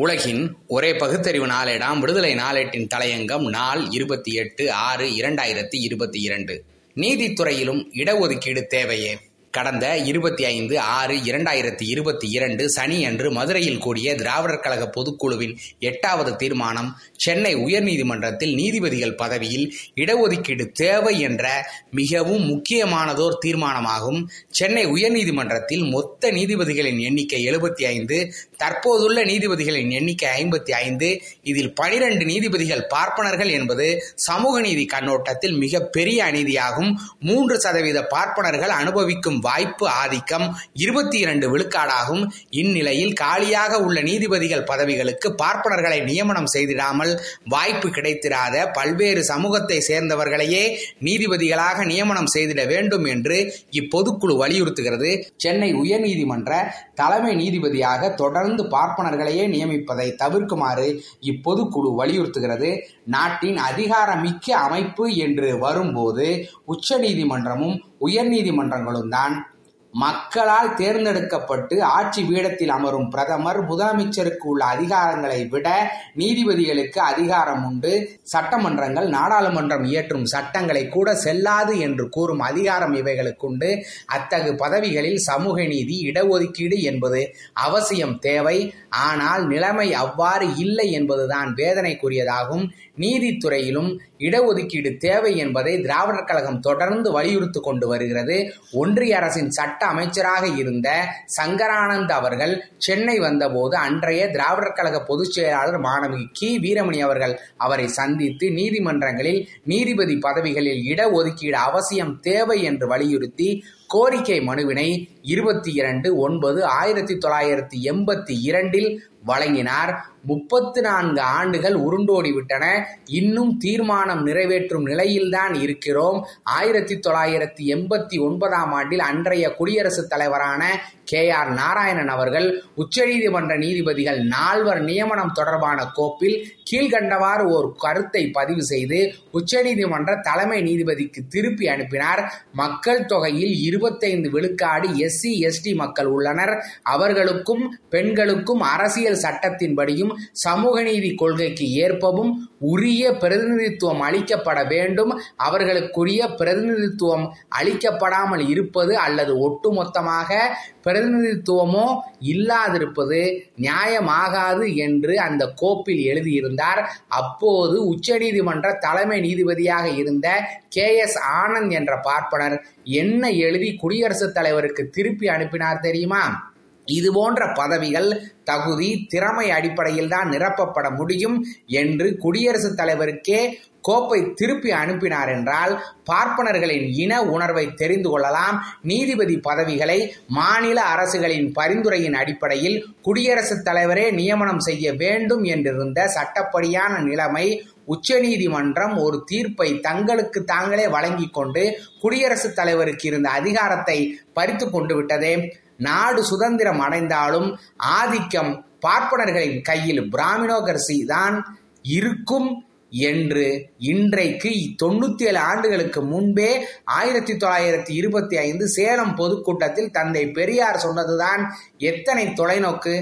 உலகின் ஒரே பகுத்தறிவு நாளேடாம் விடுதலை நாளேட்டின் தலையங்கம் நாள் இருபத்தி எட்டு ஆறு இரண்டாயிரத்தி இருபத்தி இரண்டு. நீதித்துறையிலும் இடஒதுக்கீடு தேவையே. கடந்த இருபத்தி ஐந்து ஆறு இரண்டாயிரத்தி இருபத்தி இரண்டு சனி அன்று மதுரையில் கூடிய திராவிடர் கழக பொதுக்குழுவின் எட்டாவது தீர்மானம் சென்னை உயர்நீதிமன்றத்தில் நீதிபதிகள் பதவியில் இடஒதுக்கீடு தேவை என்ற மிகவும் முக்கியமானதோர் தீர்மானமாகும். சென்னை உயர்நீதிமன்றத்தில் மொத்த நீதிபதிகளின் எண்ணிக்கை எழுபத்தி ஐந்து தற்போதுள்ள நீதிபதிகளின் எண்ணிக்கை ஐம்பத்தி ஐந்து இதில் பனிரெண்டு நீதிபதிகள் பார்ப்பனர்கள் என்பது சமூக நீதி கண்ணோட்டத்தில் மிக பெரிய அநீதியாகும். மூன்று சதவீத பார்ப்பனர்கள் அனுபவிக்கும் வாய்ப்பு ஆதிக்கம் இருபத்தி இரண்டு விழுக்காடாகும். இந்நிலையில் காலியாக உள்ள நீதிபதிகள் பதவிகளுக்கு பார்ப்பனர்களை நியமனம் செய்திடாமல் வாய்ப்பு கிடைத்திராத பல்வேறு சமூகத்தை சேர்ந்தவர்களையே நீதிபதிகளாக நியமனம் செய்திட வேண்டும் என்று இப்பொதுக்குழு வலியுறுத்துகிறது. சென்னை உயர்நீதிமன்ற தலைமை நீதிபதியாக தொடர்ந்து பார்ப்பனர்களையே நியமிப்பதை தவிர்க்குமாறு இப்பொதுக்குழு வலியுறுத்துகிறது. நாட்டின் அதிகாரமிக்க அமைப்பு என்று வரும்போது உச்ச நீதிமன்றமும் உயர்நீதிமன்றங்களும் தான் மக்களால் தேர்ந்தெடுக்கப்பட்டு ஆட்சி பீடத்தில் அமரும் பிரதமர் முதலமைச்சருக்கு உள்ள அதிகாரங்களை விட நீதிபதிகளுக்கு அதிகாரம் உண்டு. சட்டமன்றங்கள் நாடாளுமன்றம் இயற்றும் சட்டங்களை கூட செல்லாது என்று கூறும் அதிகாரம் இவைகளுக்கு உண்டு. அத்தகு பதவிகளில் சமூக நீதி இடஒதுக்கீடு என்பது அவசியம் தேவை. ஆனால் நிலைமை அவ்வாறு இல்லை என்பதுதான் வேதனைக்குரியதாகும். நீதித்துறையிலும் இடஒதுக்கீடு தேவை என்பதை திராவிடர் கழகம் தொடர்ந்து வலியுறுத்தி கொண்டு வருகிறது. ஒன்றிய அரசின் சட்ட அமைச்சராக இருந்த சங்கரானந்த் அவர்கள் சென்னை வந்தபோது அன்றைய திராவிடர் கழக பொதுச் செயலாளர் மாணவி கி. வீரமணி அவர்கள் அவரை சந்தித்து நீதிமன்றங்களில் நீதிபதி பதவிகளில் இடஒதுக்கீடு அவசியம் தேவை என்று வலியுறுத்தி கோரிக்கை மனுவினை இருபத்தி இரண்டு ஒன்பது ஆயிரத்தி தொள்ளாயிரத்தி எண்பத்தி இரண்டில் வழங்கினார். முப்பத்து நான்கு ஆண்டுகள் உருண்டோடிவிட்டன இன்னும் தீர்மானம் நிறைவேற்றும் நிலையில்தான் இருக்கிறோம். ஆயிரத்தி தொள்ளாயிரத்தி எண்பத்தி ஒன்பதாம் ஆண்டில் அன்றைய குடியரசுத் தலைவரான கே ஆர் நாராயணன் அவர்கள் உச்சநீதிமன்ற நீதிபதிகள் நால்வர் நியமனம் தொடர்பான கோப்பில் கீழ்கண்டவாறு ஒரு கருத்தை பதிவு செய்து உச்சநீதிமன்ற தலைமை நீதிபதிக்கு திருப்பி அனுப்பினார். மக்கள் தொகையில் இருபத்தைந்து விழுக்காடு எஸ்சி எஸ்டி மக்கள் உள்ளனர். அவர்களுக்கும் பெண்களுக்கும் அரசியல் சட்டத்தின்படியும் சமூக நீதி கொள்கைக்கு ஏற்பவும் உரிய பிரதிநிதித்துவம் அளிக்கப்பட வேண்டும். அவர்களுக்குரிய பிரதிநிதித்துவம் அளிக்கப்படாமல் இருப்பது அல்லது ஒட்டுமொத்தமாக பிரதிநிதித்துவமோ இல்லாதிருப்பது நியாயமாகாது என்று அந்த கோப்பில் எழுதியிருந்தார். அப்போது உச்சநீதிமன்ற தலைமை நீதிபதியாக இருந்த கே எஸ் ஆனந்த் என்ற பார்ப்பனர் என்ன எழுதி குடியரசுத் தலைவருக்கு திருப்பி அனுப்பினார் தெரியுமா? இது போன்ற பதவிகள் தகுதி திறமை அடிப்படையில் தான் நிரப்பப்பட முடியும் என்று குடியரசுத் தலைவருக்கே கோப்பை திருப்பி அனுப்பினார் என்றால் பார்ப்பனர்களின் இன உணர்வை தெரிந்து கொள்ளலாம். நீதிபதி பதவிகளை மாநில அரசுகளின் பரிந்துரையின் அடிப்படையில் குடியரசுத் தலைவரே நியமனம் செய்ய வேண்டும் என்றிருந்த சட்டப்படியான நிலைமை உச்சநீதிமன்றம் ஒரு தீர்ப்பை தங்களுக்கு தாங்களே வழங்கி கொண்டு குடியரசுத் தலைவருக்கு இருந்த அதிகாரத்தை பறித்து கொண்டு விட்டதே. நாடு சுதந்திரம் அடைந்தாலும் ஆதிக்கம் பார்ப்பனர்களின் கையில் பிராமினோகரசி தான் இருக்கும் என்று இன்றைக்கு தொண்ணூத்தி ஏழு ஆண்டுகளுக்கு முன்பே ஆயிரத்தி தொள்ளாயிரத்தி இருபத்தி ஐந்து சேலம் பொதுக்கூட்டத்தில் தந்தை பெரியார் சொன்னதுதான். எத்தனை தொலைநோக்கு?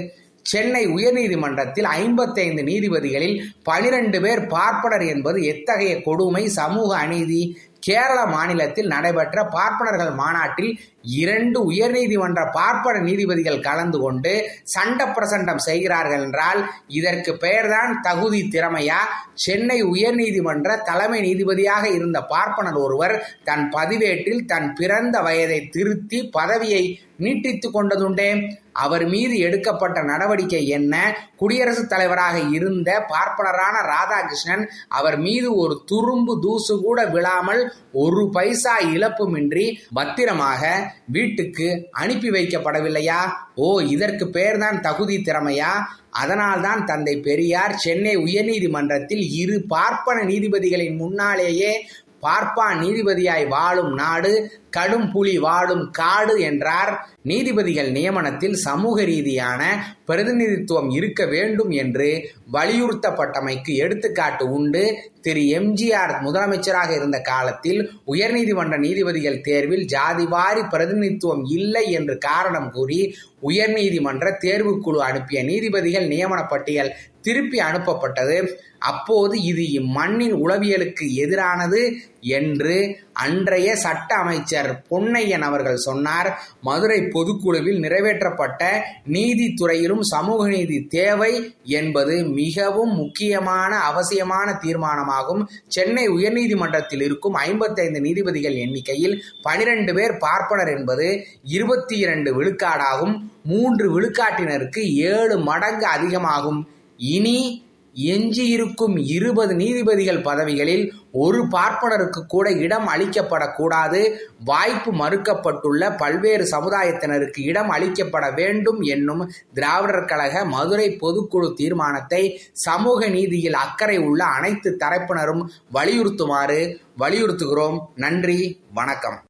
சென்னை உயர்நீதிமன்றத்தில் ஐம்பத்தைந்து நீதிபதிகளில் பனிரெண்டு பேர் பார்ப்பனர் என்பது எத்தகைய கொடுமை? சமூக அநீதி. கேரள மாநிலத்தில் நடைபெற்ற பார்ப்பனர்கள் மாநாட்டில் இரண்டு உயர்நீதிமன்ற பார்ப்பன நீதிபதிகள் கலந்து கொண்டு சண்ட பிரசண்டம் செய்கிறார்கள் என்றால் இதற்கு பெயர்தான் தகுதி திறமையா? சென்னை உயர்நீதிமன்ற தலைமை நீதிபதியாக இருந்த பார்ப்பனர் ஒருவர் தன் பதிவேட்டில் தன் பிறந்த வயதை திருத்தி பதவியை நீட்டித்துக் கொண்டதுண்டே. அவர் மீது எடுக்கப்பட்ட நடவடிக்கை என்ன? குடியரசுத் தலைவராக இருந்த பார்ப்பனரான ராதாகிருஷ்ணன் அவர் மீது ஒரு துரும்பு தூசு கூட விழாமல் ஒரு பைசா இழப்புமின்றி பத்திரமாக வீட்டுக்கு அனுப்பி வைக்கப்படவில்லையா? ஓ இதற்கு பெயர்தான் தகுதி திறமையா? அதனால்தான் தந்தை பெரியார் சென்னை உயர்நீதிமன்றத்தில் இரு பார்ப்பன நீதிபதிகளின் முன்னாலேயே பார்ப்பான் நீதிபதியாய் வாழும் நாடு கடும் புலி வாழும் காடு என்றார். நீதிபதிகள் நியமனத்தில் சமூக ரீதியான பிரதிநிதித்துவம் இருக்க வேண்டும் என்று வலியுறுத்தப்பட்டமைக்கு எடுத்துக்காட்டு உண்டு. திரு. எம்ஜிஆர் முதலமைச்சராக இருந்த காலத்தில் உயர்நீதிமன்ற நீதிபதிகள் தேர்வில் ஜாதிவாரி பிரதிநிதித்துவம் இல்லை என்று காரணம் கூறி உயர்நீதிமன்ற தேர்வுக்குழு அனுப்பிய நீதிபதிகள் நியமன பட்டியல் திருப்பி அனுப்பப்பட்டது. அப்போது இது இம்மண்ணின் உளவியலுக்கு எதிரானது என்று அன்றைய சட்ட அமைச்சர் பொன்னையன் அவர்கள் சொன்னார். மதுரை பொதுக்குழுவில் நிறைவேற்றப்பட்ட நீதித்துறையிலும் சமூக நீதி தேவை என்பது மிகவும் முக்கியமான அவசியமான தீர்மானமாகும். சென்னை உயர்நீதிமன்றத்தில் இருக்கும் ஐம்பத்தைந்து நீதிபதிகள் எண்ணிக்கையில் பனிரெண்டு பேர் பார்ப்பனர் என்பது இருபத்தி இரண்டு விழுக்காடாகும். மூன்று விழுக்காட்டினருக்கு ஏழு மடங்கு அதிகமாகும். இனி எஞ்சியிருக்கும் இருபது நீதிபதிகள் பதவிகளில் ஒரு பார்ப்பனருக்கு கூட இடம் அளிக்கப்படக்கூடாது. வாய்ப்பு மறுக்கப்பட்டுள்ள பல்வேறு சமுதாயத்தினருக்கு இடம் அளிக்கப்பட வேண்டும் என்னும் திராவிடர் கழக மதுரை பொதுக்குழு தீர்மானத்தை சமூக நீதியில் அக்கறை உள்ள அனைத்து தரப்பினரும் வலியுறுத்துமாறு வலியுறுத்துகிறோம். நன்றி வணக்கம்.